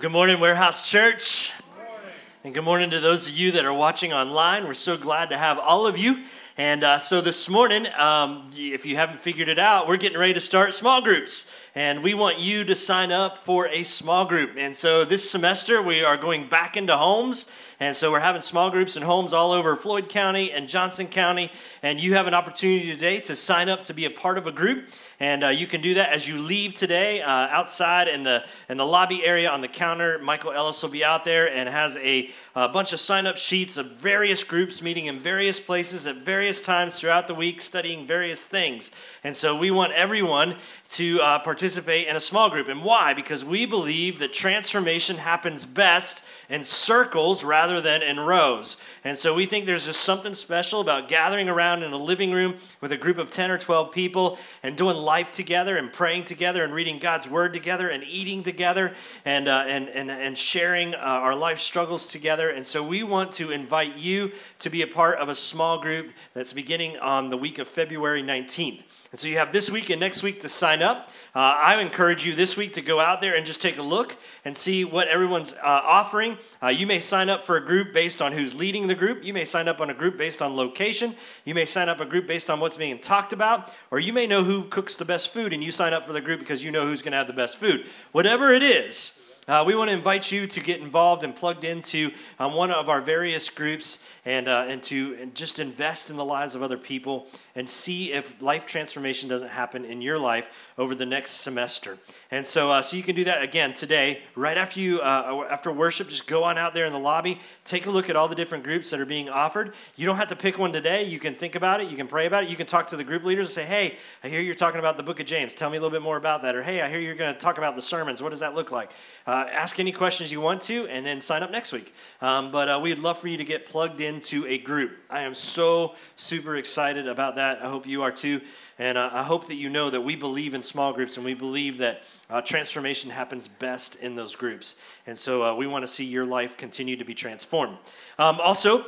Good morning, Warehouse Church. Good morning. And good morning to those of you that are watching online. We're so glad to have all of you. And uh, so this morning, um, if you haven't figured it out, we're getting ready to start small groups. And we want you to sign up for a small group. And so this semester, we are going back into homes. And so we're having small groups in homes all over Floyd County and Johnson County. And you have an opportunity today to sign up to be a part of a group. And uh, you can do that as you leave today uh, outside in the, in the lobby area on the counter. Michael Ellis will be out there and has a, a bunch of sign up sheets of various groups meeting in various places at various times throughout the week, studying various things. And so we want everyone to uh, participate in a small group. And why? Because we believe that transformation happens best in circles rather than in rows. And so we think there's just something special about gathering around in a living room with a group of 10 or 12 people and doing life together and praying together and reading God's word together and eating together and, uh, and, and, and sharing uh, our life struggles together. And so we want to invite you to be a part of a small group that's beginning on the week of February 19th. And so you have this week and next week to sign up. Uh, I encourage you this week to go out there and just take a look and see what everyone's uh, offering. Uh, you may sign up for a group based on who's leading the group. You may sign up on a group based on location. You may sign up a group based on what's being talked about. Or you may know who cooks the best food and you sign up for the group because you know who's going to have the best food. Whatever it is, uh, we want to invite you to get involved and plugged into um, one of our various groups and, uh, and to and just invest in the lives of other people and see if life transformation doesn't happen in your life over the next semester. And so, uh, so you can do that again today, right after you uh, after worship. Just go on out there in the lobby, take a look at all the different groups that are being offered. You don't have to pick one today. You can think about it. You can pray about it. You can talk to the group leaders and say, "Hey, I hear you're talking about the Book of James. Tell me a little bit more about that." Or, "Hey, I hear you're going to talk about the sermons. What does that look like?" Uh, ask any questions you want to, and then sign up next week. Um, but uh, we'd love for you to get plugged into a group. I am so super excited about that. I hope you are too. And uh, I hope that you know that we believe in small groups and we believe that uh, transformation happens best in those groups. And so uh, we want to see your life continue to be transformed. Um, also,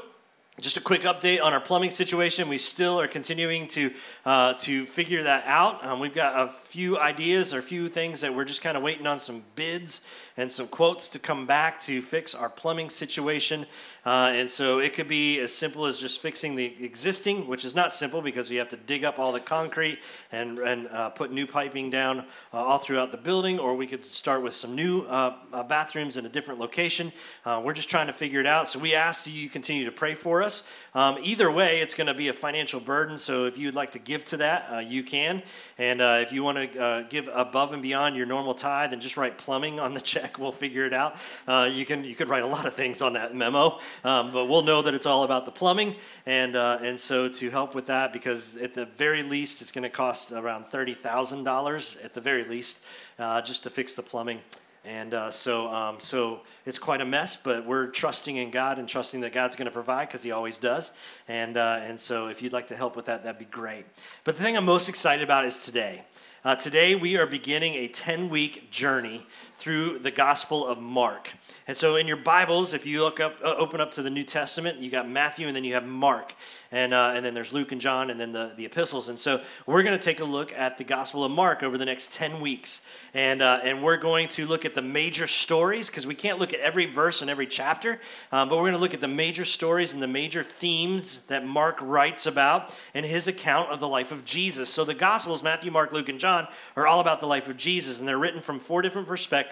just a quick update on our plumbing situation. We still are continuing to uh, to figure that out. Um, we've got a few ideas or a few things that we're just kind of waiting on some bids and some quotes to come back to fix our plumbing situation. Uh, and so it could be as simple as just fixing the existing, which is not simple because we have to dig up all the concrete and, and uh, put new piping down uh, all throughout the building, or we could start with some new uh, uh, bathrooms in a different location. Uh, we're just trying to figure it out. So we ask that you continue to pray for us. Um, either way, it's going to be a financial burden. So if you'd like to give to that, you can. And if you want to give above and beyond your normal tithe and just write plumbing on the check, we'll figure it out. you can you could write a lot of things on that memo. Um, but we'll know that it's all about the plumbing. And, uh, and so to help with that, because at the very least, it's going to cost around $30,000 at the very least uh, just to fix the plumbing. And uh, so, um, so it's quite a mess, but we're trusting in God and trusting that God's going to provide because He always does. And, uh, and so, if you'd like to help with that, that'd be great. But the thing I'm most excited about is today. Uh, today, we are beginning a 10 week journey through the Gospel of Mark. And so, in your Bibles, if you look up, uh, open up to the New Testament, you got Matthew and then you have Mark and, uh, and then there's Luke and John, and then the, the epistles. And so we're going to take a look at the Gospel of Mark over the next 10 weeks. And, uh, and we're going to look at the major stories because we can't look at every verse and every chapter, um, but we're going to look at the major stories and the major themes that Mark writes about in his account of the life of Jesus. So the Gospels, Matthew, Mark, Luke, and John, are all about the life of Jesus, and they're written from four different perspectives.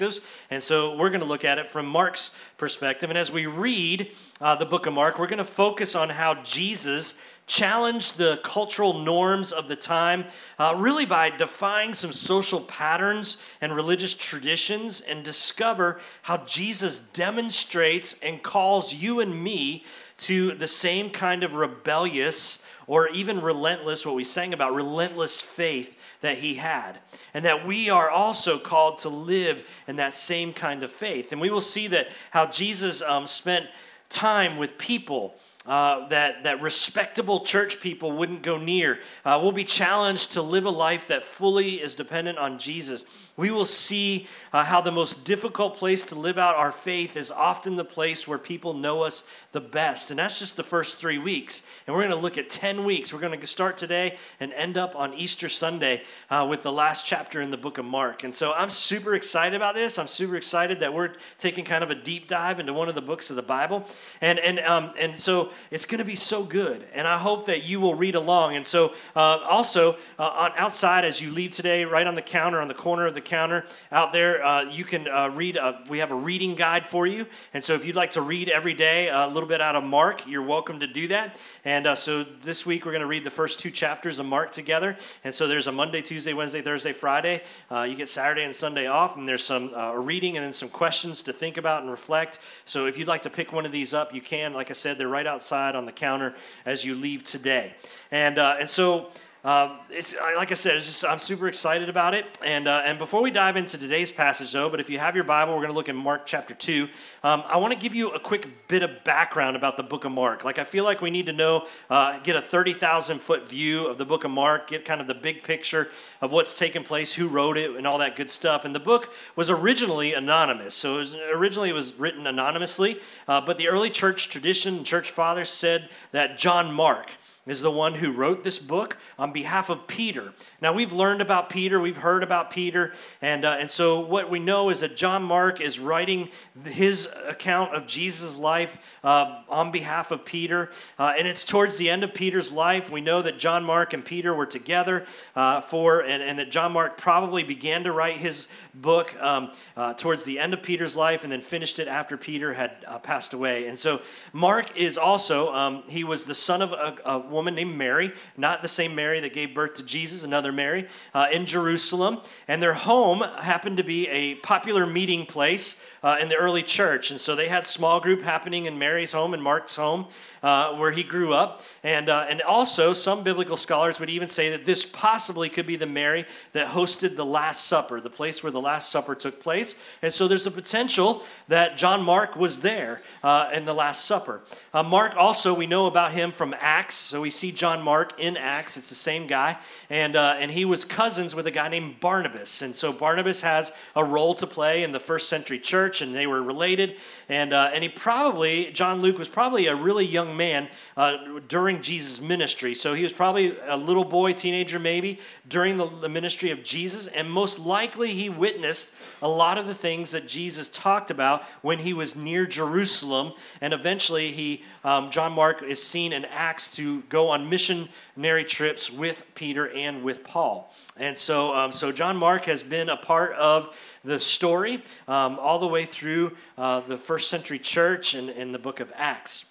And so we're going to look at it from Mark's perspective. And as we read uh, the book of Mark, we're going to focus on how Jesus challenged the cultural norms of the time, uh, really by defying some social patterns and religious traditions, and discover how Jesus demonstrates and calls you and me to the same kind of rebellious or even relentless, what we sang about, relentless faith that he had. And that we are also called to live in that same kind of faith. And we will see that how Jesus um, spent time with people uh, that, that respectable church people wouldn't go near. Uh, we'll be challenged to live a life that fully is dependent on Jesus we will see uh, how the most difficult place to live out our faith is often the place where people know us the best. And that's just the first three weeks. And we're going to look at 10 weeks. We're going to start today and end up on Easter Sunday uh, with the last chapter in the book of Mark. And so I'm super excited about this. I'm super excited that we're taking kind of a deep dive into one of the books of the Bible. And, and, um, and so it's going to be so good. And I hope that you will read along. And so uh, also uh, on outside as you leave today, right on the counter, on the corner of the counter out there, uh, you can uh, read. A, we have a reading guide for you. And so if you'd like to read every day, a little bit out of Mark, you're welcome to do that. And uh, so this week we're going to read the first two chapters of Mark together. And so there's a Monday, Tuesday, Wednesday, Thursday, Friday. Uh, you get Saturday and Sunday off, and there's some uh, reading and then some questions to think about and reflect. So if you'd like to pick one of these up, you can. Like I said, they're right outside on the counter as you leave today. And uh, and so. Um, it's like I said, just I'm super excited about it. And uh, and before we dive into today's passage, though, but if you have your Bible, we're going to look in Mark chapter two. Um, I want to give you a quick bit of background about the book of Mark. Like I feel like we need to know, uh, get a thirty thousand foot view of the book of Mark, get kind of the big picture of what's taken place, who wrote it, and all that good stuff. And the book was originally anonymous, so it was, originally it was written anonymously. Uh, but the early church tradition, church fathers said that John Mark is the one who wrote this book on behalf of Peter. Now, we've learned about Peter, we've heard about Peter, and, uh, and so what we know is that John Mark is writing his account of Jesus' life uh, on behalf of Peter. Uh, and it's towards the end of Peter's life. We know that John Mark and Peter were together uh, for, and, and that John Mark probably began to write his book um, uh, towards the end of Peter's life and then finished it after Peter had uh, passed away. And so Mark is also, um, he was the son of a, a woman named Mary, not the same Mary that gave birth to Jesus, another Mary, uh, in Jerusalem. And their home happened to be a popular meeting place uh, in the early church. And so they had small group happening in Mary's home and Mark's home uh, where he grew up. And, uh, and also, some biblical scholars would even say that this possibly could be the Mary that hosted the Last Supper, the place where the Last Supper took place. And so there's a potential that John Mark was there uh, in the Last Supper. Uh, Mark also, we know about him from Acts. So we see John Mark in Acts. It's the same guy. And, uh, and he was cousins with a guy named Barnabas. And so Barnabas has a role to play in the first century church, and they were related. And, uh, and he probably, John Luke was probably a really young man uh, during Jesus' ministry. So he was probably a little boy, teenager maybe, during the, the ministry of Jesus. And most likely he witnessed a lot of the things that Jesus talked about when he was near Jerusalem. And eventually he, um, John Mark is seen in Acts to go on missionary trips with Peter and with Paul. And so, um, so John Mark has been a part of the story um, all the way through uh, the first century church and in the book of Acts.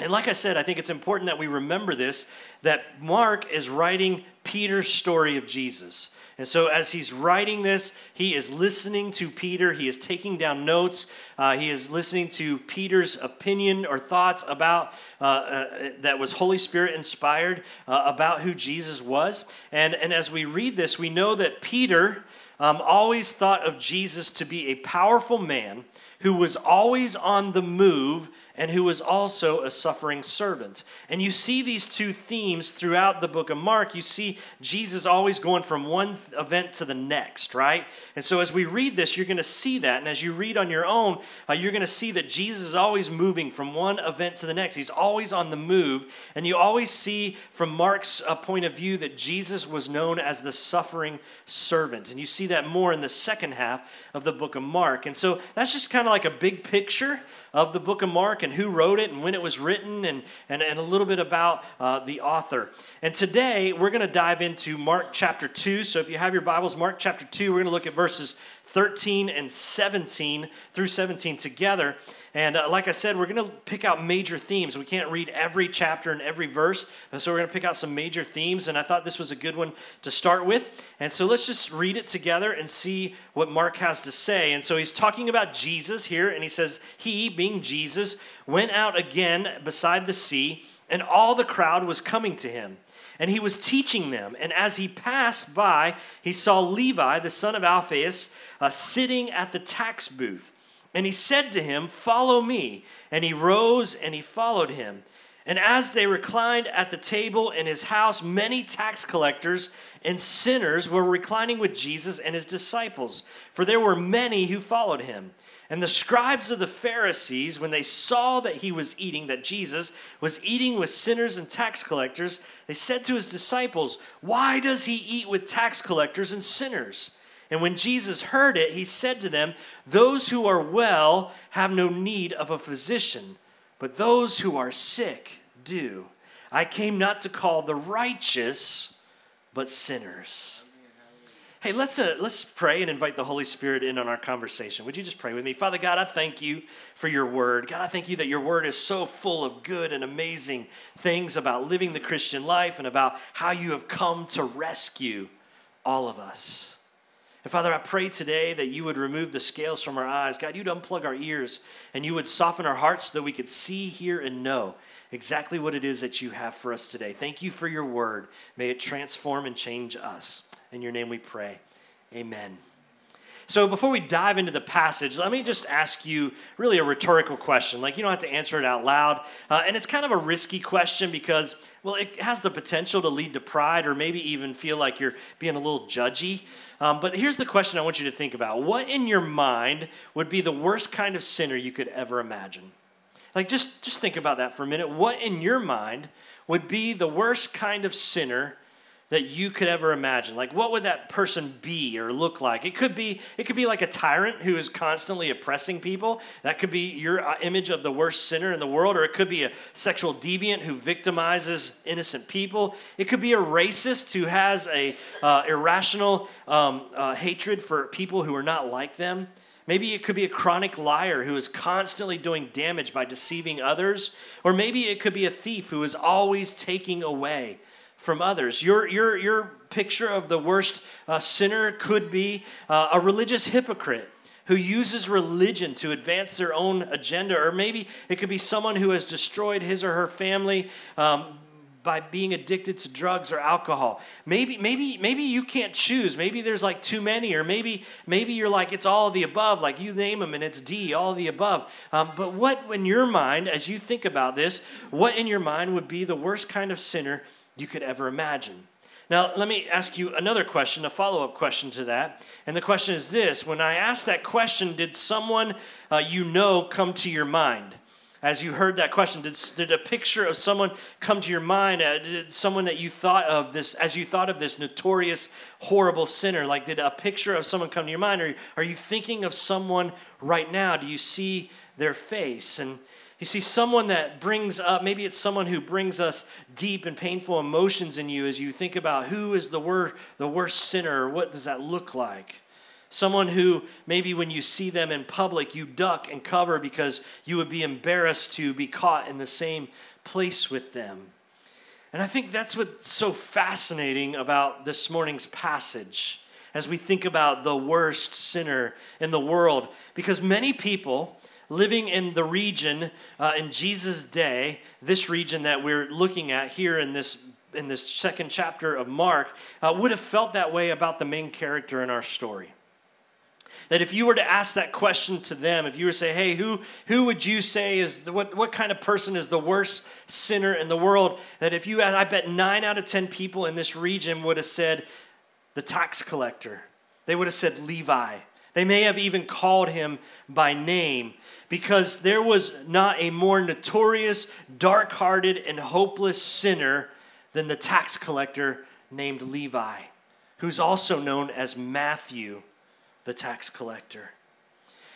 And like I said, I think it's important that we remember this that Mark is writing Peter's story of Jesus. And so, as he's writing this, he is listening to Peter. He is taking down notes. Uh, he is listening to Peter's opinion or thoughts about uh, uh, that was Holy Spirit inspired uh, about who Jesus was. And, and as we read this, we know that Peter um, always thought of Jesus to be a powerful man who was always on the move and who was also a suffering servant. And you see these two themes throughout the book of Mark. You see Jesus always going from one event to the next, right? And so as we read this, you're going to see that. And as you read on your own, uh, you're going to see that Jesus is always moving from one event to the next. He's always on the move. And you always see from Mark's uh, point of view that Jesus was known as the suffering servant. And you see that more in the second half of the book of Mark. And so that's just kind of like a big picture of the book of Mark and who wrote it and when it was written and, and, and a little bit about uh, the author. And today we're going to dive into Mark chapter 2. So if you have your Bibles, Mark chapter 2, we're going to look at verses 13 and 17 through 17 together. And uh, like I said, we're going to pick out major themes. We can't read every chapter and every verse, and so we're going to pick out some major themes. And I thought this was a good one to start with. And so let's just read it together and see what Mark has to say. And so he's talking about Jesus here, and he says, He, being Jesus, went out again beside the sea, and all the crowd was coming to him and he was teaching them. And as he passed by, he saw Levi, the son of Alphaeus, uh, sitting at the tax booth. And he said to him, Follow me. And he rose and he followed him. And as they reclined at the table in his house, many tax collectors and sinners were reclining with Jesus and his disciples, for there were many who followed him. And the scribes of the Pharisees, when they saw that he was eating, that Jesus was eating with sinners and tax collectors, they said to his disciples, Why does he eat with tax collectors and sinners? And when Jesus heard it, he said to them, Those who are well have no need of a physician, but those who are sick do. I came not to call the righteous, but sinners. Hey, let's, uh, let's pray and invite the Holy Spirit in on our conversation. Would you just pray with me? Father God, I thank you for your word. God, I thank you that your word is so full of good and amazing things about living the Christian life and about how you have come to rescue all of us. And Father, I pray today that you would remove the scales from our eyes. God, you'd unplug our ears and you would soften our hearts so that we could see, hear, and know exactly what it is that you have for us today. Thank you for your word. May it transform and change us. In your name we pray. Amen. So, before we dive into the passage, let me just ask you really a rhetorical question. Like, you don't have to answer it out loud. Uh, and it's kind of a risky question because, well, it has the potential to lead to pride or maybe even feel like you're being a little judgy. Um, but here's the question I want you to think about What in your mind would be the worst kind of sinner you could ever imagine? Like, just, just think about that for a minute. What in your mind would be the worst kind of sinner that you could ever imagine? Like what would that person be or look like? It could be it could be like a tyrant who is constantly oppressing people. That could be your uh, image of the worst sinner in the world or it could be a sexual deviant who victimizes innocent people. It could be a racist who has a uh, irrational um, uh, hatred for people who are not like them Maybe it could be a chronic liar who is constantly doing damage by deceiving others. Or maybe it could be a thief who is always taking away from others. Your, your, your picture of the worst uh, sinner could be uh, a religious hypocrite who uses religion to advance their own agenda. Or maybe it could be someone who has destroyed his or her family. Um, by being addicted to drugs or alcohol. Maybe, maybe, maybe you can't choose. Maybe there's like too many, or maybe, maybe you're like it's all the above. Like you name them and it's D, all the above. Um, but what in your mind, as you think about this, what in your mind would be the worst kind of sinner you could ever imagine? Now, let me ask you another question, a follow up question to that. And the question is this When I asked that question, did someone uh, you know come to your mind? As you heard that question, did, did a picture of someone come to your mind? Uh, did someone that you thought of this, as you thought of this notorious, horrible sinner? Like, did a picture of someone come to your mind? Or are you thinking of someone right now? Do you see their face? And you see, someone that brings up, maybe it's someone who brings us deep and painful emotions in you as you think about who is the, wor- the worst sinner, what does that look like? Someone who maybe when you see them in public, you duck and cover because you would be embarrassed to be caught in the same place with them. And I think that's what's so fascinating about this morning's passage as we think about the worst sinner in the world. Because many people living in the region uh, in Jesus' day, this region that we're looking at here in this in this second chapter of Mark, uh, would have felt that way about the main character in our story. That if you were to ask that question to them, if you were to say, hey, who, who would you say is, the, what, what kind of person is the worst sinner in the world? That if you, had, I bet nine out of 10 people in this region would have said the tax collector. They would have said Levi. They may have even called him by name because there was not a more notorious, dark hearted, and hopeless sinner than the tax collector named Levi, who's also known as Matthew the tax collector.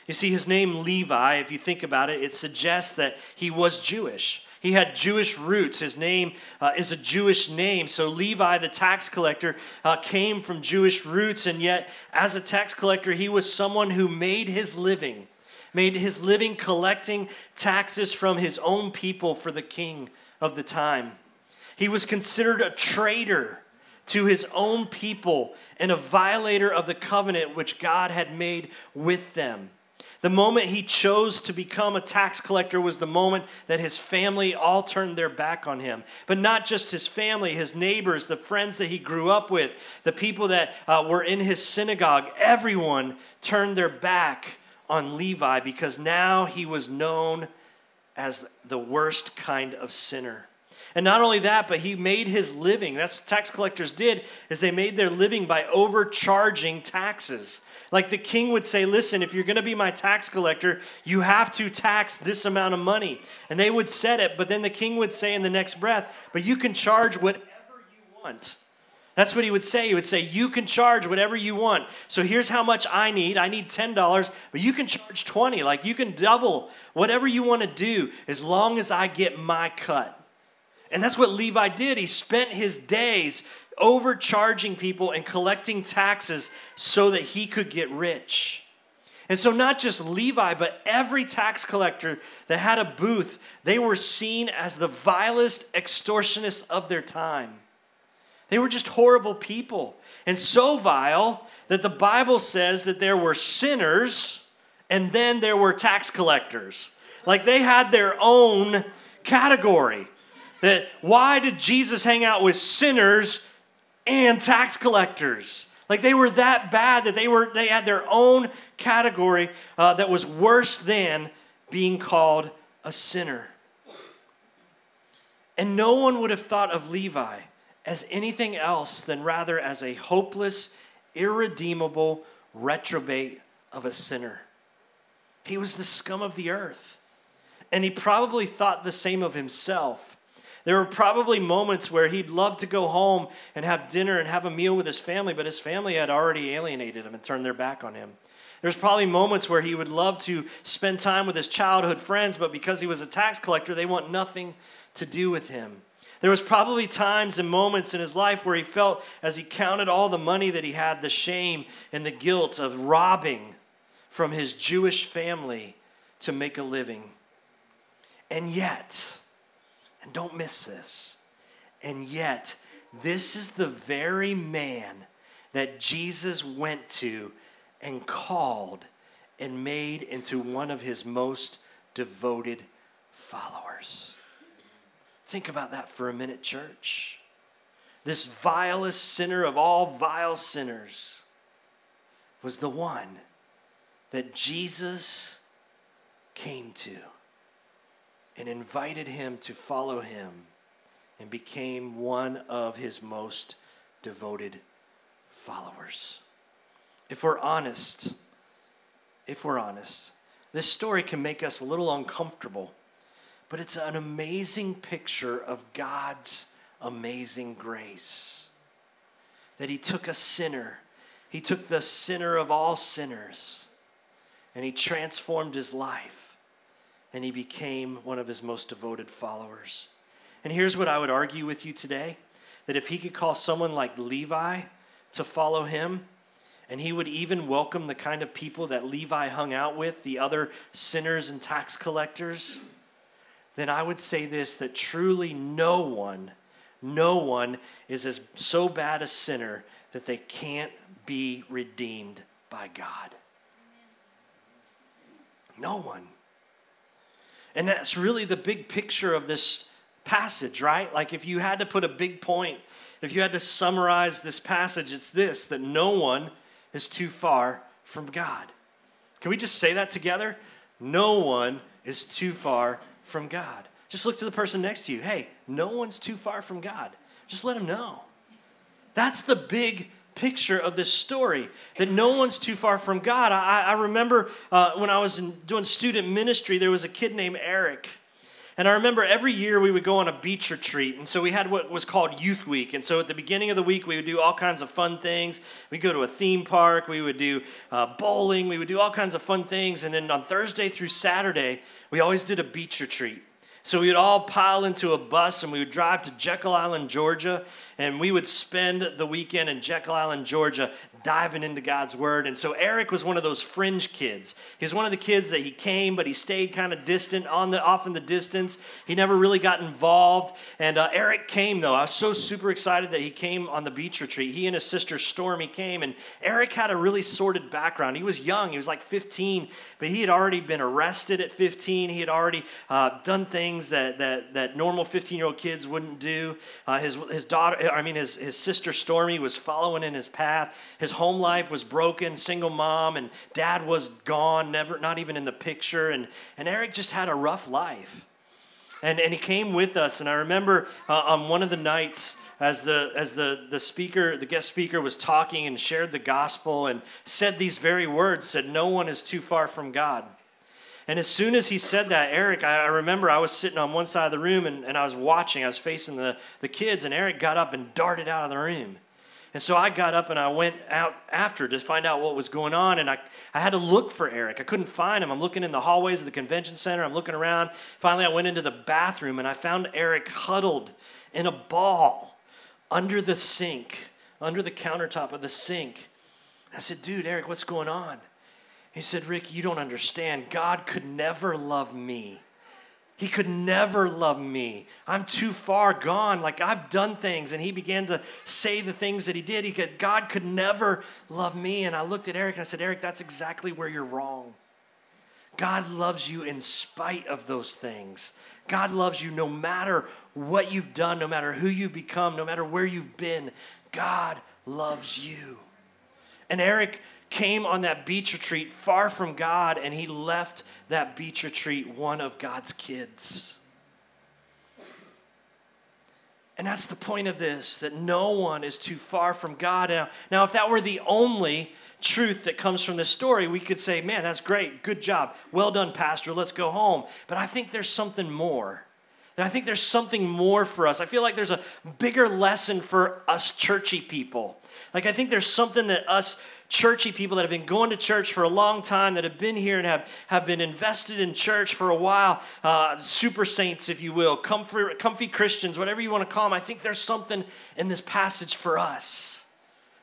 You see, his name Levi, if you think about it, it suggests that he was Jewish. He had Jewish roots. His name uh, is a Jewish name. So Levi, the tax collector, uh, came from Jewish roots. And yet, as a tax collector, he was someone who made his living, made his living collecting taxes from his own people for the king of the time. He was considered a traitor to his own people and a violator of the covenant which God had made with them. The moment he chose to become a tax collector was the moment that his family all turned their back on him. But not just his family, his neighbors, the friends that he grew up with, the people that uh, were in his synagogue, everyone turned their back on Levi because now he was known as the worst kind of sinner. And not only that, but he made his living. That's what tax collectors did, is they made their living by overcharging taxes. Like the king would say, listen, if you're going to be my tax collector, you have to tax this amount of money. And they would set it, but then the king would say in the next breath, but you can charge whatever you want. That's what he would say. He would say, You can charge whatever you want. So here's how much I need. I need $10, but you can charge 20. Like you can double whatever you want to do as long as I get my cut. And that's what Levi did. He spent his days overcharging people and collecting taxes so that he could get rich. And so, not just Levi, but every tax collector that had a booth, they were seen as the vilest extortionists of their time. They were just horrible people. And so vile that the Bible says that there were sinners and then there were tax collectors. Like they had their own category. That why did Jesus hang out with sinners and tax collectors? Like they were that bad that they were they had their own category uh, that was worse than being called a sinner. And no one would have thought of Levi as anything else than rather as a hopeless, irredeemable reprobate of a sinner. He was the scum of the earth. And he probably thought the same of himself. There were probably moments where he'd love to go home and have dinner and have a meal with his family, but his family had already alienated him and turned their back on him. There's probably moments where he would love to spend time with his childhood friends, but because he was a tax collector, they want nothing to do with him. There was probably times and moments in his life where he felt as he counted all the money that he had, the shame and the guilt of robbing from his Jewish family to make a living. And yet, and don't miss this, and yet, this is the very man that Jesus went to and called and made into one of his most devoted followers. Think about that for a minute, church. This vilest sinner of all vile sinners was the one that Jesus came to and invited him to follow him and became one of his most devoted followers. If we're honest, if we're honest, this story can make us a little uncomfortable but it's an amazing picture of God's amazing grace. That He took a sinner, He took the sinner of all sinners, and He transformed his life, and He became one of His most devoted followers. And here's what I would argue with you today that if He could call someone like Levi to follow Him, and he would even welcome the kind of people that Levi hung out with, the other sinners and tax collectors then I would say this that truly no one, no one is as so bad a sinner that they can't be redeemed by God. No one. And that's really the big picture of this passage, right? Like if you had to put a big point, if you had to summarize this passage, it's this that no one is too far from God. Can we just say that together? No one is too far from God. Just look to the person next to you. Hey, no one's too far from God. Just let them know. That's the big picture of this story that no one's too far from God. I, I remember uh, when I was in, doing student ministry, there was a kid named Eric. And I remember every year we would go on a beach retreat. And so we had what was called Youth Week. And so at the beginning of the week, we would do all kinds of fun things. We'd go to a theme park, we would do uh, bowling, we would do all kinds of fun things. And then on Thursday through Saturday, we always did a beach retreat. So we would all pile into a bus and we would drive to Jekyll Island, Georgia, and we would spend the weekend in Jekyll Island, Georgia, diving into God's Word. And so Eric was one of those fringe kids. He was one of the kids that he came, but he stayed kind of distant, on the off in the distance. He never really got involved. And uh, Eric came though. I was so super excited that he came on the beach retreat. He and his sister Stormy came, and Eric had a really sordid background. He was young. He was like 15, but he had already been arrested at 15. He had already uh, done things that that that normal 15 year old kids wouldn't do. Uh, his his daughter, I mean his his sister Stormy was following in his path. His his home life was broken, single mom, and dad was gone, never, not even in the picture. And, and Eric just had a rough life. And, and he came with us. And I remember uh, on one of the nights, as the as the the speaker the guest speaker was talking and shared the gospel and said these very words said no one is too far from god and as soon as he said that, Eric, I remember I was sitting on one side of the room and, and I was watching, I was facing the, the kids, and Eric got up and darted out of the room. And so I got up and I went out after to find out what was going on. And I, I had to look for Eric. I couldn't find him. I'm looking in the hallways of the convention center. I'm looking around. Finally, I went into the bathroom and I found Eric huddled in a ball under the sink, under the countertop of the sink. I said, Dude, Eric, what's going on? He said, Ricc, you don't understand. God could never love me. He could never love me. I'm too far gone. Like I've done things. And he began to say the things that he did. He could, God could never love me. And I looked at Eric and I said, Eric, that's exactly where you're wrong. God loves you in spite of those things. God loves you no matter what you've done, no matter who you've become, no matter where you've been. God loves you. And Eric came on that beach retreat far from God, and he left that beach retreat one of God's kids. And that's the point of this that no one is too far from God. Now, now, if that were the only truth that comes from this story, we could say, man, that's great. Good job. Well done, Pastor. Let's go home. But I think there's something more. And I think there's something more for us. I feel like there's a bigger lesson for us churchy people. Like, I think there's something that us churchy people that have been going to church for a long time, that have been here and have, have been invested in church for a while, uh, super saints, if you will, comfy, comfy Christians, whatever you want to call them. I think there's something in this passage for us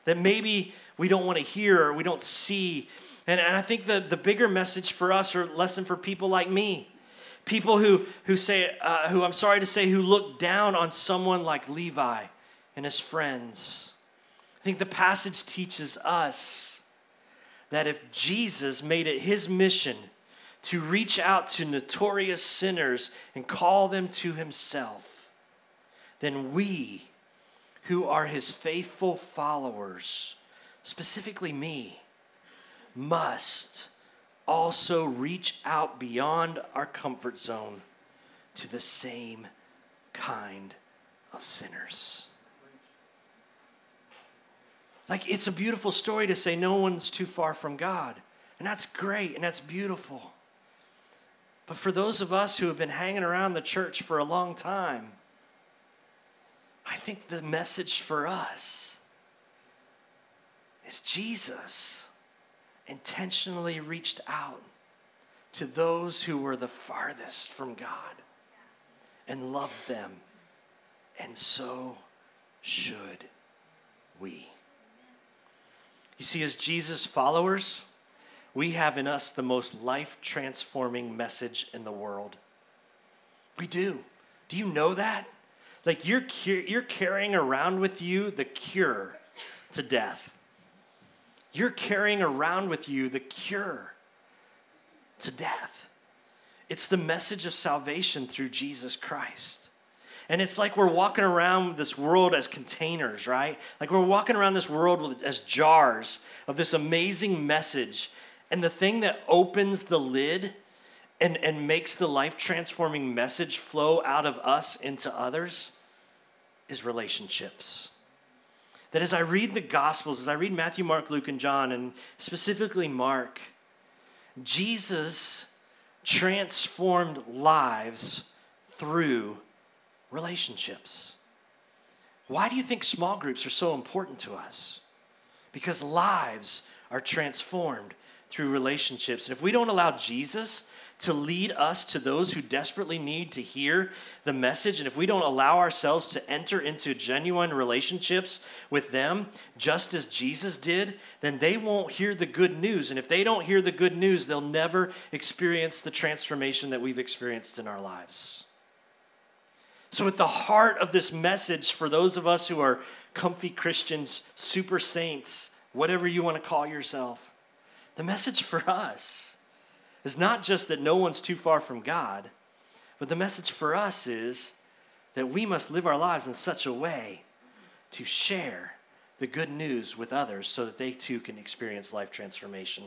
that maybe we don't want to hear or we don't see. And, and I think the, the bigger message for us or lesson for people like me, people who, who say, uh, who I'm sorry to say, who look down on someone like Levi and his friends. I think the passage teaches us that if Jesus made it his mission to reach out to notorious sinners and call them to himself, then we, who are his faithful followers, specifically me, must also reach out beyond our comfort zone to the same kind of sinners. Like, it's a beautiful story to say no one's too far from God. And that's great and that's beautiful. But for those of us who have been hanging around the church for a long time, I think the message for us is Jesus intentionally reached out to those who were the farthest from God and loved them. And so should we. You see, as Jesus followers, we have in us the most life transforming message in the world. We do. Do you know that? Like you're, you're carrying around with you the cure to death. You're carrying around with you the cure to death. It's the message of salvation through Jesus Christ. And it's like we're walking around this world as containers, right? Like we're walking around this world with, as jars of this amazing message. And the thing that opens the lid and, and makes the life transforming message flow out of us into others is relationships. That as I read the Gospels, as I read Matthew, Mark, Luke, and John, and specifically Mark, Jesus transformed lives through relationships. Why do you think small groups are so important to us? Because lives are transformed through relationships. And if we don't allow Jesus to lead us to those who desperately need to hear the message, and if we don't allow ourselves to enter into genuine relationships with them, just as Jesus did, then they won't hear the good news. And if they don't hear the good news, they'll never experience the transformation that we've experienced in our lives. So, at the heart of this message, for those of us who are comfy Christians, super saints, whatever you want to call yourself, the message for us is not just that no one's too far from God, but the message for us is that we must live our lives in such a way to share the good news with others so that they too can experience life transformation.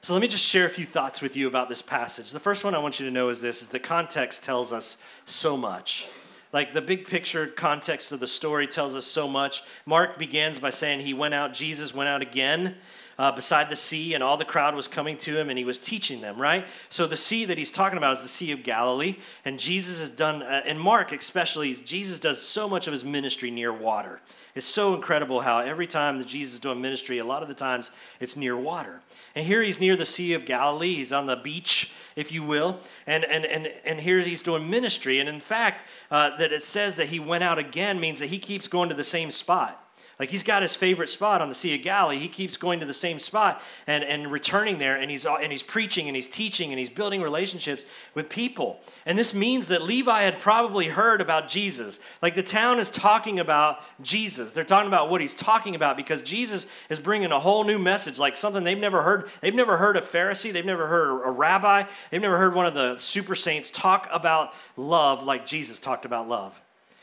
So let me just share a few thoughts with you about this passage. The first one I want you to know is this is the context tells us so much. Like the big picture context of the story tells us so much. Mark begins by saying he went out, Jesus went out again uh, beside the sea, and all the crowd was coming to him, and he was teaching them, right? So the sea that he's talking about is the Sea of Galilee, and Jesus has done, uh, and Mark especially, Jesus does so much of his ministry near water. It's so incredible how every time that Jesus is doing ministry, a lot of the times it's near water. And here he's near the Sea of Galilee. He's on the beach, if you will. And, and, and, and here he's doing ministry. And in fact, uh, that it says that he went out again means that he keeps going to the same spot. Like he's got his favorite spot on the Sea of Galilee. He keeps going to the same spot and, and returning there, and he's, and he's preaching and he's teaching and he's building relationships with people. And this means that Levi had probably heard about Jesus. Like the town is talking about Jesus. They're talking about what he's talking about because Jesus is bringing a whole new message, like something they've never heard. They've never heard a Pharisee, they've never heard a rabbi, they've never heard one of the super saints talk about love like Jesus talked about love.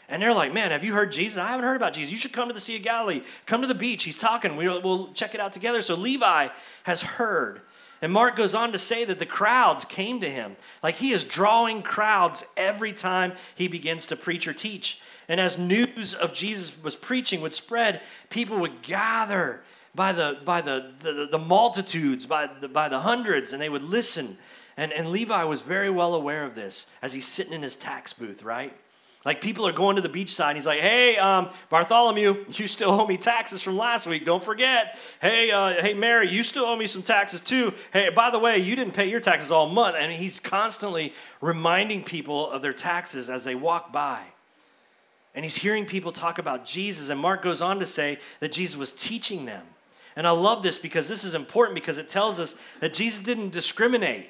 And they're like, man, have you heard Jesus? I haven't heard about Jesus. You should come to the Sea of Galilee. Come to the beach. He's talking. We'll, we'll check it out together. So Levi has heard. And Mark goes on to say that the crowds came to him. Like he is drawing crowds every time he begins to preach or teach. And as news of Jesus was preaching would spread, people would gather by the, by the, the, the multitudes, by the, by the hundreds, and they would listen. And, and Levi was very well aware of this as he's sitting in his tax booth, right? Like people are going to the beach side. And he's like, hey, um, Bartholomew, you still owe me taxes from last week. Don't forget. Hey, uh, hey, Mary, you still owe me some taxes too. Hey, by the way, you didn't pay your taxes all month. And he's constantly reminding people of their taxes as they walk by. And he's hearing people talk about Jesus. And Mark goes on to say that Jesus was teaching them. And I love this because this is important because it tells us that Jesus didn't discriminate.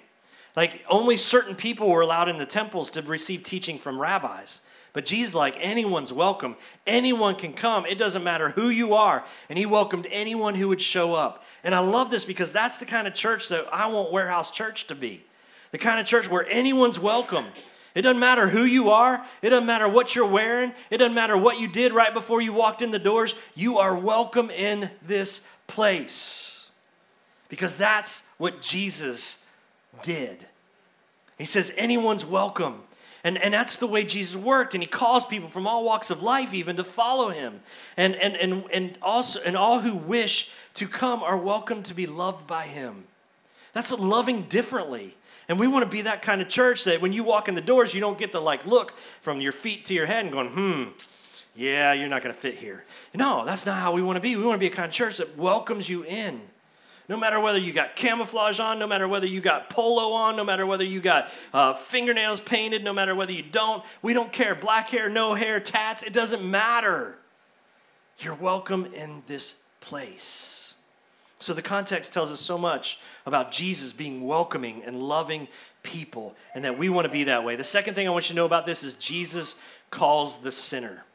Like only certain people were allowed in the temples to receive teaching from rabbis. But Jesus, like, anyone's welcome. Anyone can come. It doesn't matter who you are. And he welcomed anyone who would show up. And I love this because that's the kind of church that I want Warehouse Church to be. The kind of church where anyone's welcome. It doesn't matter who you are. It doesn't matter what you're wearing. It doesn't matter what you did right before you walked in the doors. You are welcome in this place. Because that's what Jesus did. He says, anyone's welcome. And, and that's the way Jesus worked. And he calls people from all walks of life even to follow him. And, and, and, and also, and all who wish to come are welcome to be loved by him. That's loving differently. And we want to be that kind of church that when you walk in the doors, you don't get the like look from your feet to your head and going, hmm, yeah, you're not going to fit here. No, that's not how we want to be. We want to be a kind of church that welcomes you in. No matter whether you got camouflage on, no matter whether you got polo on, no matter whether you got uh, fingernails painted, no matter whether you don't, we don't care. Black hair, no hair, tats, it doesn't matter. You're welcome in this place. So the context tells us so much about Jesus being welcoming and loving people, and that we want to be that way. The second thing I want you to know about this is Jesus calls the sinner.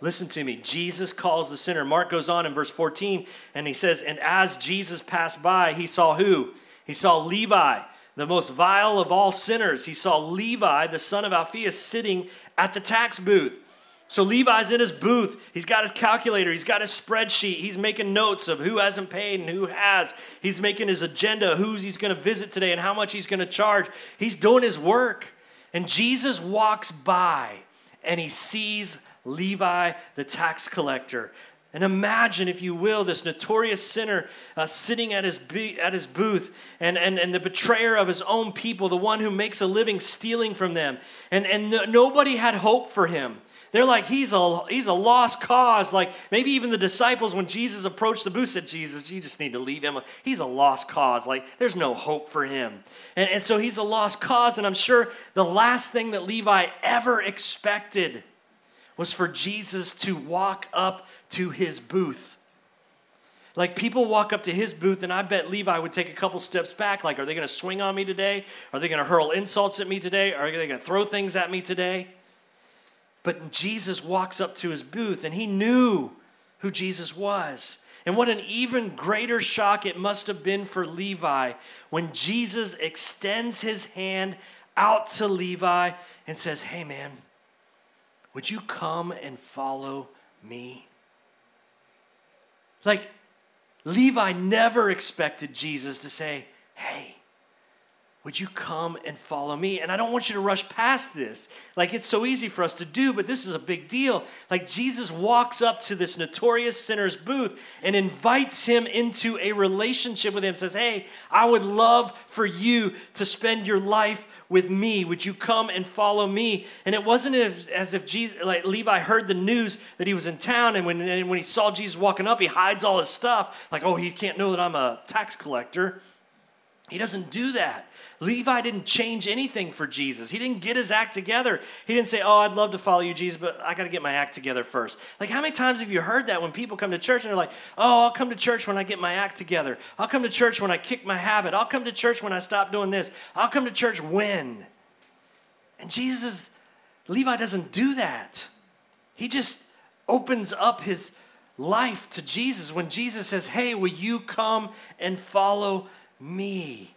Listen to me. Jesus calls the sinner. Mark goes on in verse 14 and he says, And as Jesus passed by, he saw who? He saw Levi, the most vile of all sinners. He saw Levi, the son of Alphaeus, sitting at the tax booth. So Levi's in his booth. He's got his calculator. He's got his spreadsheet. He's making notes of who hasn't paid and who has. He's making his agenda, who's he's going to visit today and how much he's going to charge. He's doing his work. And Jesus walks by and he sees Levi the tax collector. And imagine, if you will, this notorious sinner uh, sitting at his, be- at his booth and, and, and the betrayer of his own people, the one who makes a living stealing from them. And, and no, nobody had hope for him. They're like, he's a, he's a lost cause. Like maybe even the disciples, when Jesus approached the booth, said, Jesus, you just need to leave him. He's a lost cause. Like there's no hope for him. And, and so he's a lost cause. And I'm sure the last thing that Levi ever expected was for Jesus to walk up to his booth. Like people walk up to his booth, and I bet Levi would take a couple steps back. Like, are they going to swing on me today? Are they going to hurl insults at me today? Are they going to throw things at me today? But Jesus walks up to his booth, and he knew who Jesus was. And what an even greater shock it must have been for Levi when Jesus extends his hand out to Levi and says, Hey, man, would you come and follow me? Like, Levi never expected Jesus to say, Hey, would you come and follow me? And I don't want you to rush past this. Like, it's so easy for us to do, but this is a big deal. Like, Jesus walks up to this notorious sinner's booth and invites him into a relationship with him, says, Hey, I would love for you to spend your life with me. Would you come and follow me? And it wasn't as if Jesus, like Levi heard the news that he was in town, and when, and when he saw Jesus walking up, he hides all his stuff. Like, oh, he can't know that I'm a tax collector. He doesn't do that. Levi didn't change anything for Jesus. He didn't get his act together. He didn't say, Oh, I'd love to follow you, Jesus, but I got to get my act together first. Like, how many times have you heard that when people come to church and they're like, Oh, I'll come to church when I get my act together. I'll come to church when I kick my habit. I'll come to church when I stop doing this. I'll come to church when. And Jesus, Levi doesn't do that. He just opens up his life to Jesus when Jesus says, Hey, will you come and follow me?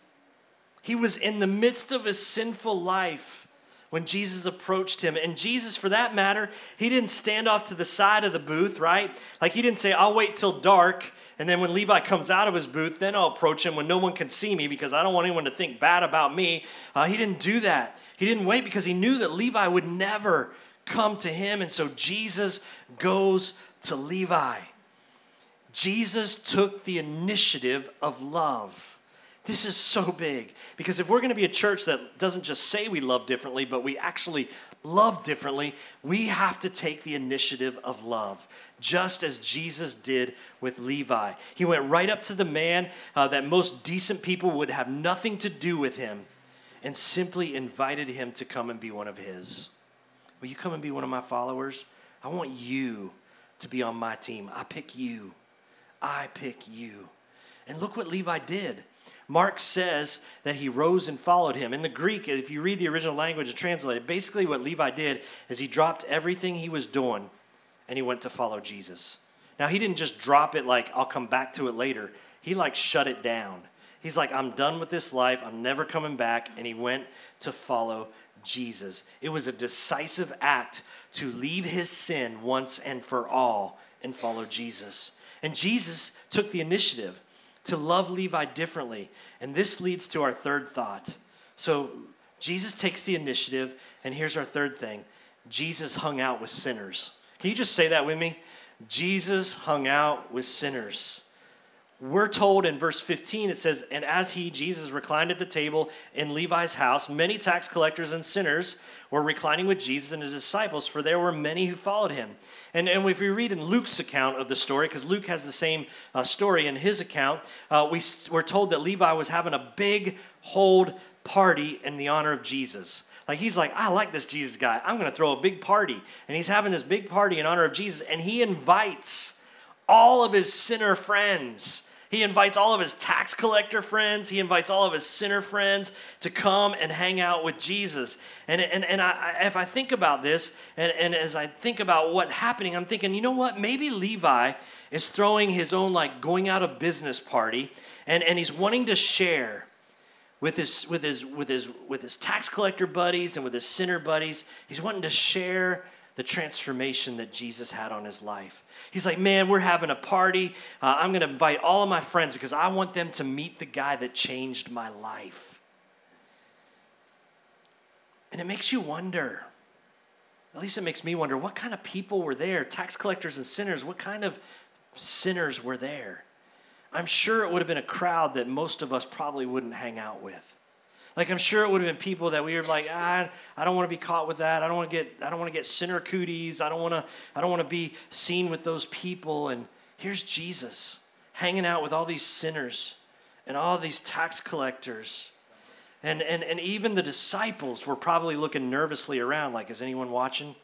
He was in the midst of a sinful life when Jesus approached him. And Jesus, for that matter, he didn't stand off to the side of the booth, right? Like he didn't say, I'll wait till dark. And then when Levi comes out of his booth, then I'll approach him when no one can see me because I don't want anyone to think bad about me. Uh, he didn't do that. He didn't wait because he knew that Levi would never come to him. And so Jesus goes to Levi. Jesus took the initiative of love. This is so big because if we're going to be a church that doesn't just say we love differently, but we actually love differently, we have to take the initiative of love, just as Jesus did with Levi. He went right up to the man uh, that most decent people would have nothing to do with him and simply invited him to come and be one of his. Will you come and be one of my followers? I want you to be on my team. I pick you. I pick you. And look what Levi did. Mark says that he rose and followed him. In the Greek, if you read the original language and translate it, basically what Levi did is he dropped everything he was doing and he went to follow Jesus. Now, he didn't just drop it like, I'll come back to it later. He like shut it down. He's like, I'm done with this life. I'm never coming back. And he went to follow Jesus. It was a decisive act to leave his sin once and for all and follow Jesus. And Jesus took the initiative to love Levi differently. And this leads to our third thought. So Jesus takes the initiative, and here's our third thing Jesus hung out with sinners. Can you just say that with me? Jesus hung out with sinners. We're told in verse 15, it says, And as he, Jesus, reclined at the table in Levi's house, many tax collectors and sinners were reclining with Jesus and his disciples, for there were many who followed him. And, and if we read in Luke's account of the story, because Luke has the same uh, story in his account, uh, we, we're told that Levi was having a big hold party in the honor of Jesus. Like he's like, I like this Jesus guy. I'm going to throw a big party. And he's having this big party in honor of Jesus. And he invites all of his sinner friends he invites all of his tax collector friends, he invites all of his sinner friends to come and hang out with Jesus. And, and, and I, if I think about this, and, and as I think about what happening, I'm thinking, you know what? Maybe Levi is throwing his own like going out of business party, and, and he's wanting to share with his, with, his, with, his, with his tax collector buddies and with his sinner buddies. He's wanting to share the transformation that Jesus had on his life. He's like, man, we're having a party. Uh, I'm going to invite all of my friends because I want them to meet the guy that changed my life. And it makes you wonder, at least it makes me wonder, what kind of people were there? Tax collectors and sinners, what kind of sinners were there? I'm sure it would have been a crowd that most of us probably wouldn't hang out with. Like I'm sure it would have been people that we were like, ah, I don't want to be caught with that. I don't want to get I don't want to get sinner cooties. I don't want to I don't want to be seen with those people. And here's Jesus hanging out with all these sinners and all these tax collectors. And, and, and even the disciples were probably looking nervously around, like, is anyone watching?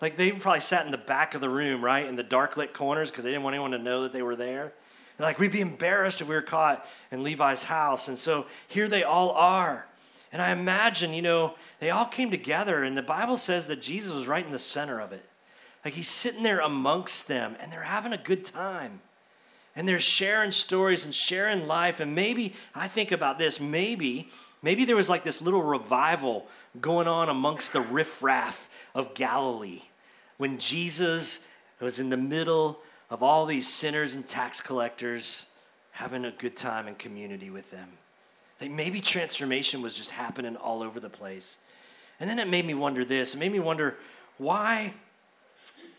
Like they probably sat in the back of the room, right, in the dark lit corners, because they didn't want anyone to know that they were there. like we'd be embarrassed if we were caught in Levi's house. And so here they all are. And I imagine, you know, they all came together, and the Bible says that Jesus was right in the center of it. Like he's sitting there amongst them, and they're having a good time. And they're sharing stories and sharing life. And maybe, I think about this, maybe, maybe there was like this little revival going on amongst the riffraff of Galilee when Jesus was in the middle of all these sinners and tax collectors having a good time in community with them. Like maybe transformation was just happening all over the place. And then it made me wonder this. It made me wonder why,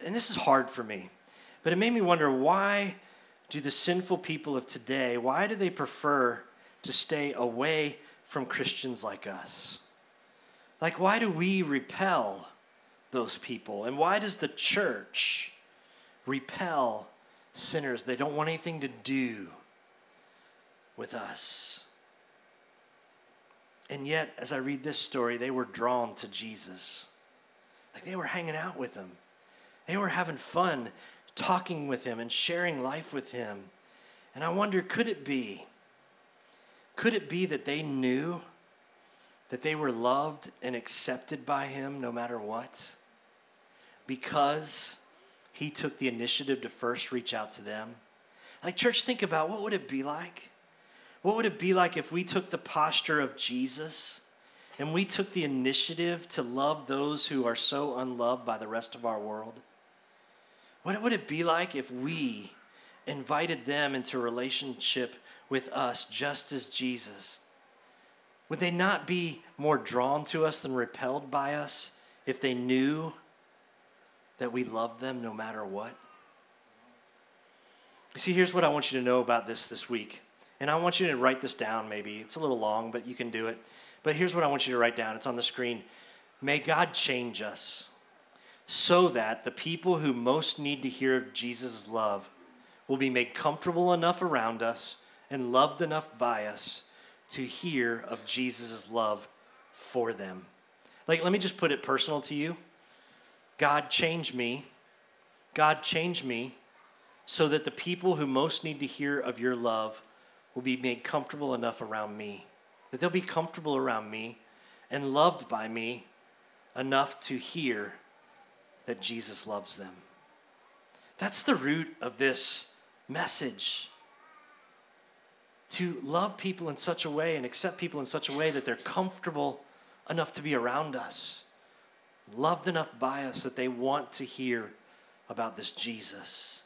and this is hard for me, but it made me wonder why do the sinful people of today, why do they prefer to stay away from Christians like us? Like, why do we repel those people? And why does the church repel sinners? They don't want anything to do with us. And yet, as I read this story, they were drawn to Jesus. Like they were hanging out with him, they were having fun talking with him and sharing life with him. And I wonder could it be? Could it be that they knew that they were loved and accepted by him no matter what? Because he took the initiative to first reach out to them. Like, church, think about what would it be like? What would it be like if we took the posture of Jesus and we took the initiative to love those who are so unloved by the rest of our world? What would it be like if we invited them into relationship with us just as Jesus? Would they not be more drawn to us than repelled by us if they knew that we love them no matter what? See, here's what I want you to know about this this week. And I want you to write this down maybe. It's a little long, but you can do it. But here's what I want you to write down it's on the screen. May God change us so that the people who most need to hear of Jesus' love will be made comfortable enough around us and loved enough by us to hear of Jesus' love for them. Like, let me just put it personal to you God, change me. God, change me so that the people who most need to hear of your love will be made comfortable enough around me, that they'll be comfortable around me and loved by me enough to hear that Jesus loves them. That's the root of this message. To love people in such a way and accept people in such a way that they're comfortable enough to be around us, loved enough by us that they want to hear about this Jesus.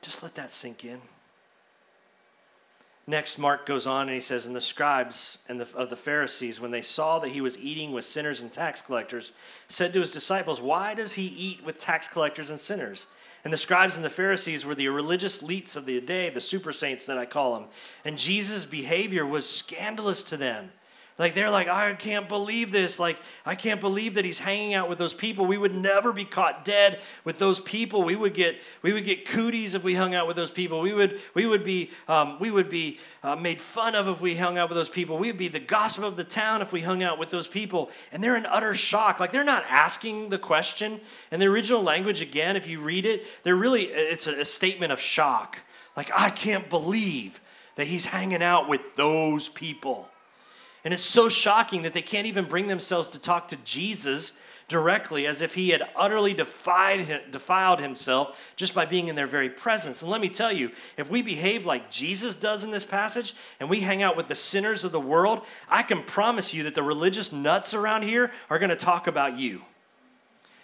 Just let that sink in. Next, Mark goes on and he says, And the scribes and the, of the Pharisees, when they saw that he was eating with sinners and tax collectors, said to his disciples, Why does he eat with tax collectors and sinners? And the scribes and the Pharisees were the religious elites of the day, the super saints that I call them. And Jesus' behavior was scandalous to them. Like they're like, I can't believe this. Like, I can't believe that he's hanging out with those people. We would never be caught dead with those people. We would get we would get cooties if we hung out with those people. We would we would be um, we would be uh, made fun of if we hung out with those people. We would be the gossip of the town if we hung out with those people. And they're in utter shock. Like they're not asking the question. In the original language, again, if you read it, they're really it's a, a statement of shock. Like I can't believe that he's hanging out with those people. And it's so shocking that they can't even bring themselves to talk to Jesus directly as if he had utterly defied, defiled himself just by being in their very presence. And let me tell you, if we behave like Jesus does in this passage and we hang out with the sinners of the world, I can promise you that the religious nuts around here are going to talk about you.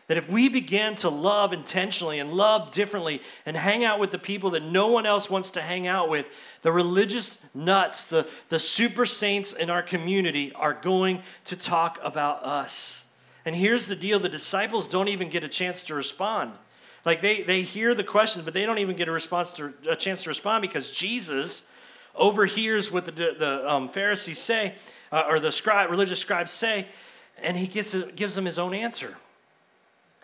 That if we begin to love intentionally and love differently and hang out with the people that no one else wants to hang out with, the religious nuts, the, the super saints in our community are going to talk about us. And here's the deal the disciples don't even get a chance to respond. Like they, they hear the question, but they don't even get a response to a chance to respond because Jesus overhears what the, the um, Pharisees say, uh, or the scribe, religious scribes say, and he gets, gives them his own answer.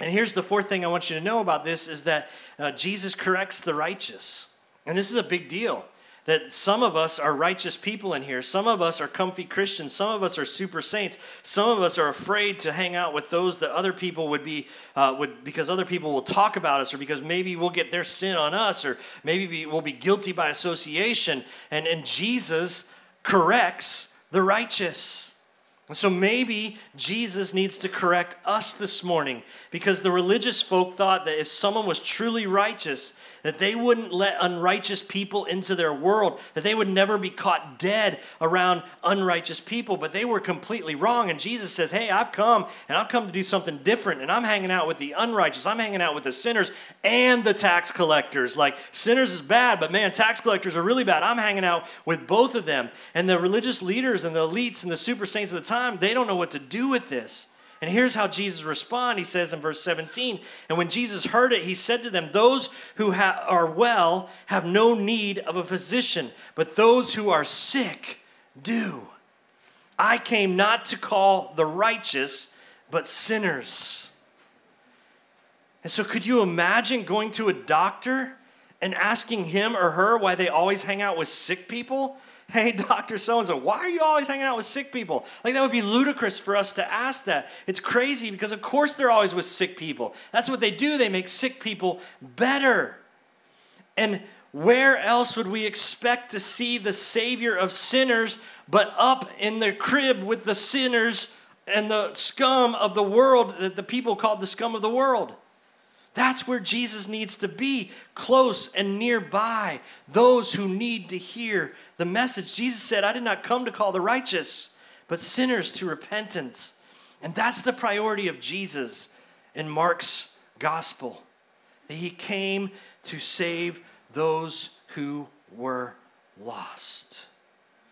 And here's the fourth thing I want you to know about this is that uh, Jesus corrects the righteous. And this is a big deal. That some of us are righteous people in here. Some of us are comfy Christians. Some of us are super saints. Some of us are afraid to hang out with those that other people would be, uh, would because other people will talk about us, or because maybe we'll get their sin on us, or maybe we'll be guilty by association. And, and Jesus corrects the righteous. And so maybe Jesus needs to correct us this morning because the religious folk thought that if someone was truly righteous, that they wouldn't let unrighteous people into their world, that they would never be caught dead around unrighteous people. But they were completely wrong. And Jesus says, Hey, I've come and I've come to do something different. And I'm hanging out with the unrighteous, I'm hanging out with the sinners and the tax collectors. Like, sinners is bad, but man, tax collectors are really bad. I'm hanging out with both of them. And the religious leaders and the elites and the super saints of the time, they don't know what to do with this. And here's how Jesus responds. He says in verse 17, And when Jesus heard it, he said to them, Those who ha- are well have no need of a physician, but those who are sick do. I came not to call the righteous, but sinners. And so, could you imagine going to a doctor and asking him or her why they always hang out with sick people? Hey, Dr. So and so, why are you always hanging out with sick people? Like, that would be ludicrous for us to ask that. It's crazy because, of course, they're always with sick people. That's what they do, they make sick people better. And where else would we expect to see the Savior of sinners but up in the crib with the sinners and the scum of the world that the people called the scum of the world? That's where Jesus needs to be, close and nearby, those who need to hear the message. Jesus said, I did not come to call the righteous, but sinners to repentance. And that's the priority of Jesus in Mark's gospel. That he came to save those who were lost.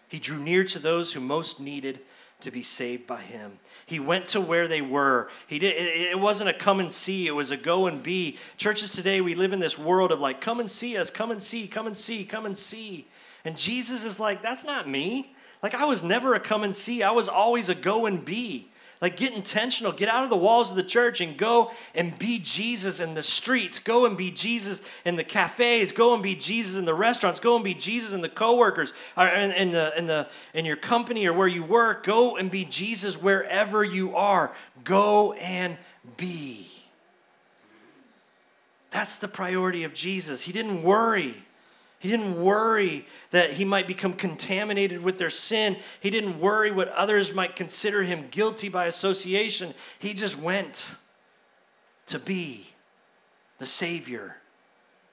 He drew near to those who most needed to be saved by him. He went to where they were. He did it, it wasn't a come and see, it was a go and be. Churches today we live in this world of like come and see us, come and see, come and see, come and see. And Jesus is like, that's not me. Like, I was never a come and see, I was always a go and be. Like, get intentional, get out of the walls of the church and go and be Jesus in the streets. Go and be Jesus in the cafes. Go and be Jesus in the restaurants. Go and be Jesus in the coworkers or in, in, the, in, the, in your company or where you work. Go and be Jesus wherever you are. Go and be. That's the priority of Jesus. He didn't worry he didn't worry that he might become contaminated with their sin. He didn't worry what others might consider him guilty by association. He just went to be the Savior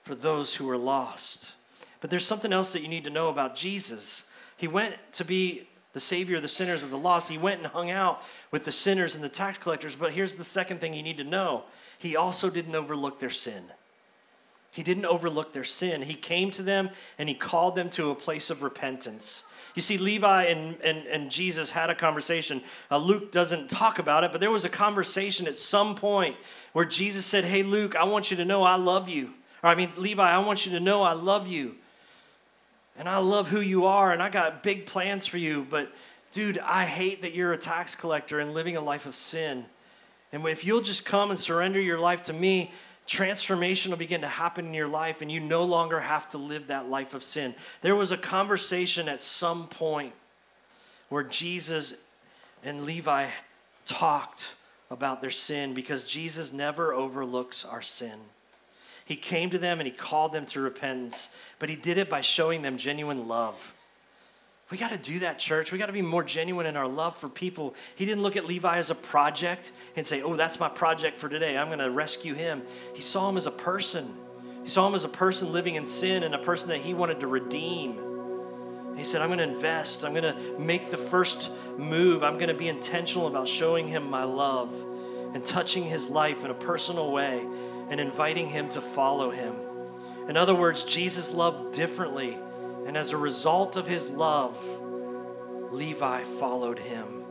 for those who are lost. But there's something else that you need to know about Jesus. He went to be the Savior of the sinners of the lost. He went and hung out with the sinners and the tax collectors. But here's the second thing you need to know He also didn't overlook their sin. He didn't overlook their sin. He came to them and he called them to a place of repentance. You see, Levi and, and, and Jesus had a conversation. Uh, Luke doesn't talk about it, but there was a conversation at some point where Jesus said, Hey, Luke, I want you to know I love you. Or, I mean, Levi, I want you to know I love you. And I love who you are, and I got big plans for you. But, dude, I hate that you're a tax collector and living a life of sin. And if you'll just come and surrender your life to me, transformation will begin to happen in your life and you no longer have to live that life of sin. There was a conversation at some point where Jesus and Levi talked about their sin because Jesus never overlooks our sin. He came to them and he called them to repentance, but he did it by showing them genuine love. We got to do that, church. We got to be more genuine in our love for people. He didn't look at Levi as a project and say, Oh, that's my project for today. I'm going to rescue him. He saw him as a person. He saw him as a person living in sin and a person that he wanted to redeem. He said, I'm going to invest. I'm going to make the first move. I'm going to be intentional about showing him my love and touching his life in a personal way and inviting him to follow him. In other words, Jesus loved differently and as a result of his love, Levi followed him.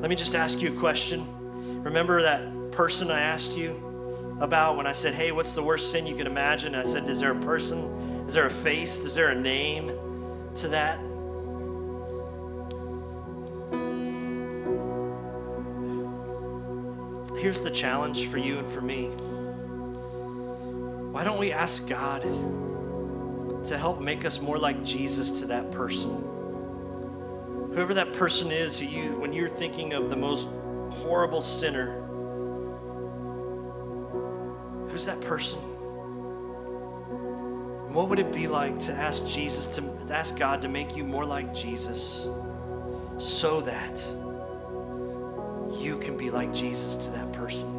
Let me just ask you a question. Remember that person I asked you about when I said, Hey, what's the worst sin you can imagine? I said, Is there a person? Is there a face? Is there a name to that? Here's the challenge for you and for me. Why don't we ask God? To help make us more like Jesus to that person. Whoever that person is, you, when you're thinking of the most horrible sinner, who's that person? What would it be like to ask Jesus, to, to ask God to make you more like Jesus so that you can be like Jesus to that person?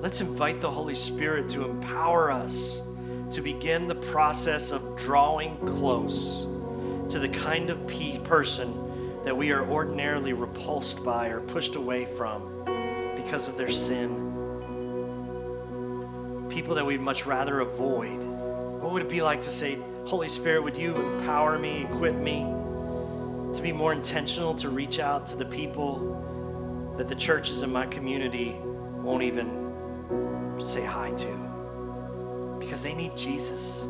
Let's invite the Holy Spirit to empower us to begin the process of drawing close to the kind of person that we are ordinarily repulsed by or pushed away from because of their sin. People that we'd much rather avoid. What would it be like to say, Holy Spirit, would you empower me, equip me to be more intentional to reach out to the people that the churches in my community won't even say hi to? Because they need Jesus.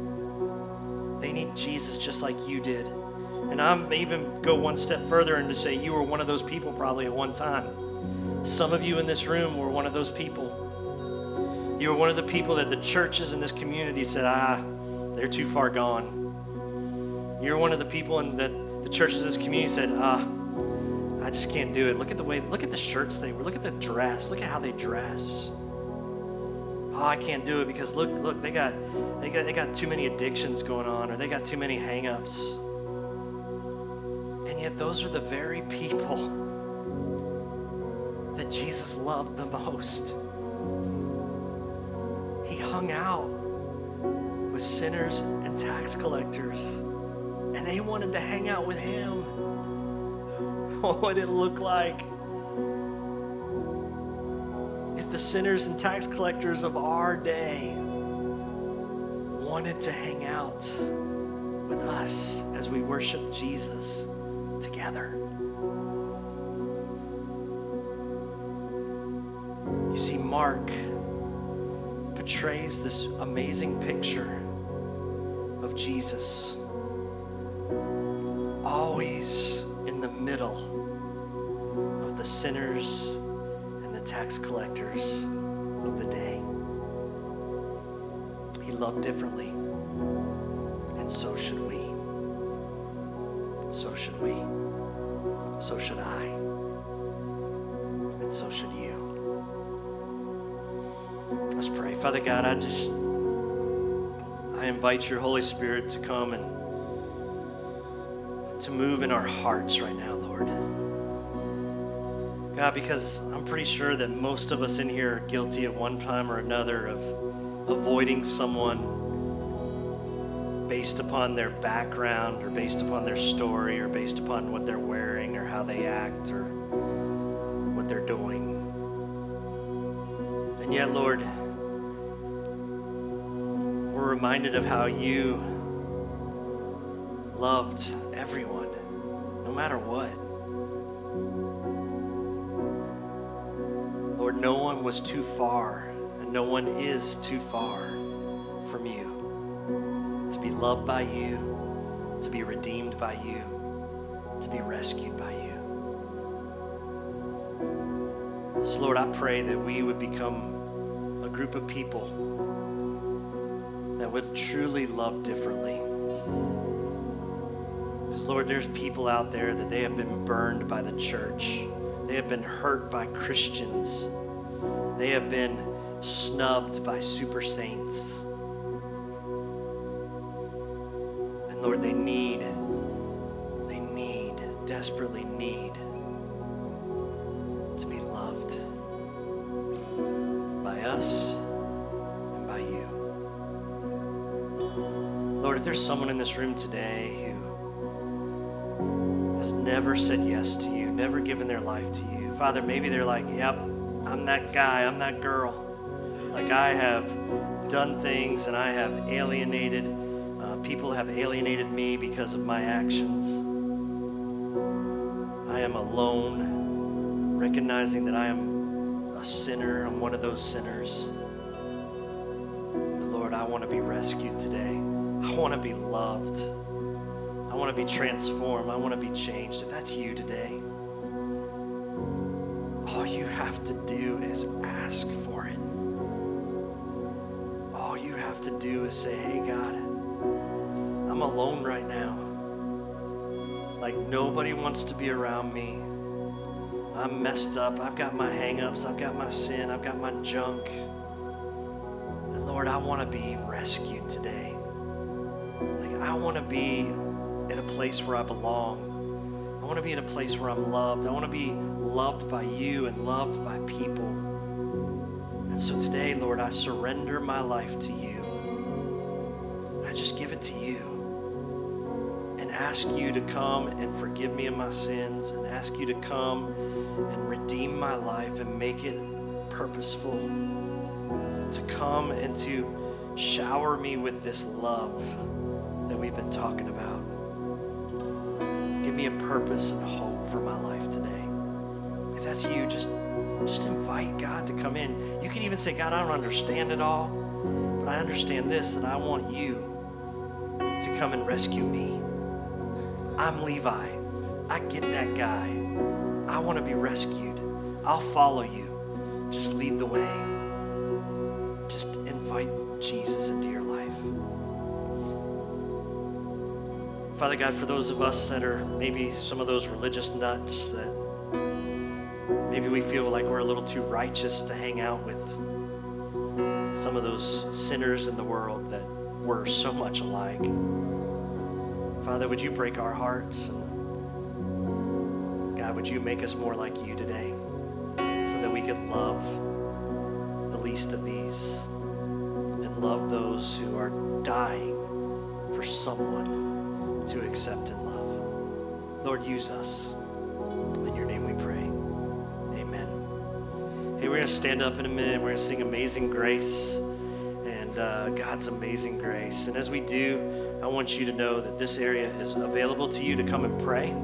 They need Jesus just like you did. And I'm even go one step further and to say you were one of those people probably at one time. Some of you in this room were one of those people. You were one of the people that the churches in this community said, ah, they're too far gone. You're one of the people in that the churches in this community said, ah, I just can't do it. Look at the way, look at the shirts they wear, look at the dress, look at how they dress. Oh, I can't do it because look, look, they got, they got, they got too many addictions going on, or they got too many hangups. And yet, those are the very people that Jesus loved the most. He hung out with sinners and tax collectors, and they wanted to hang out with him. Oh, what would it look like the sinners and tax collectors of our day wanted to hang out with us as we worship Jesus together? You see, Mark portrays this amazing picture of Jesus always in the middle of the sinners the tax collectors of the day. He loved differently, and so should we. So should we. So should I. And so should you. Let's pray. Father God, I just I invite your Holy Spirit to come and to move in our hearts right now, Lord. God, because I'm pretty sure that most of us in here are guilty at one time or another of avoiding someone based upon their background or based upon their story or based upon what they're wearing or how they act or what they're doing. And yet, Lord, we're reminded of how you loved everyone, no matter what. No one was too far, and no one is too far from you. To be loved by you, to be redeemed by you, to be rescued by you. So, Lord, I pray that we would become a group of people that would truly love differently. Because, Lord, there's people out there that they have been burned by the church. They have been hurt by Christians. They have been snubbed by super saints. And Lord, they need, they need, desperately need to be loved by us and by you. Lord, if there's someone in this room today who has never said yes to you, never given their life to you. Father, maybe they're like, yep, I'm that guy, I'm that girl. Like I have done things and I have alienated, uh, people have alienated me because of my actions. I am alone, recognizing that I am a sinner, I'm one of those sinners. Lord, I want to be rescued today. I want to be loved. I want to be transformed. I want to be changed. If that's you today, all you have to do is ask for it. All you have to do is say, hey, God, I'm alone right now. Like nobody wants to be around me. I'm messed up. I've got my hangups. I've got my sin. I've got my junk. And Lord, I want to be rescued today. Like I want to be in a place where I belong. I want to be in a place where I'm loved. I want to be loved by you and loved by people. And so today, Lord, I surrender my life to you. I just give it to you and ask you to come and forgive me of my sins and ask you to come and redeem my life and make it purposeful. To come and to shower me with this love that we've been talking about. Give me a purpose and a hope for my life today. If that's you, just just invite God to come in. You can even say, God, I don't understand it all, but I understand this, and I want you to come and rescue me. I'm Levi. I get that guy. I want to be rescued. I'll follow you. Just lead the way. Just invite Jesus into your life. Father God, for those of us that are maybe some of those religious nuts that Maybe we feel like we're a little too righteous to hang out with some of those sinners in the world that were so much alike. Father, would you break our hearts? God, would you make us more like you today so that we could love the least of these and love those who are dying for someone to accept and love? Lord, use us. Going to stand up in a minute. We're going to sing Amazing Grace and uh, God's amazing grace. And as we do, I want you to know that this area is available to you to come and pray.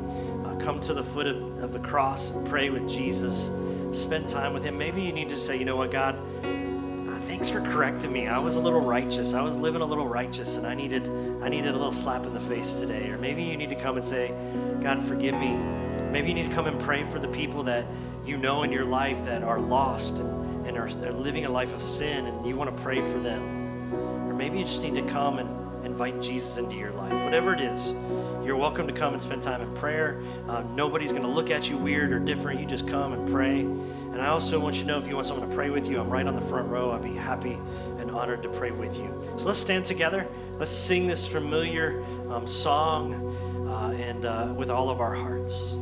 Uh, come to the foot of, of the cross and pray with Jesus. Spend time with Him. Maybe you need to say, you know what, God, uh, thanks for correcting me. I was a little righteous. I was living a little righteous, and I needed I needed a little slap in the face today. Or maybe you need to come and say, God, forgive me. Maybe you need to come and pray for the people that you know in your life that are lost and, and are, are living a life of sin and you want to pray for them. Or maybe you just need to come and invite Jesus into your life. Whatever it is, you're welcome to come and spend time in prayer. Uh, nobody's going to look at you weird or different. You just come and pray. And I also want you to know if you want someone to pray with you, I'm right on the front row. I'd be happy and honored to pray with you. So let's stand together. Let's sing this familiar um, song uh, and uh, with all of our hearts.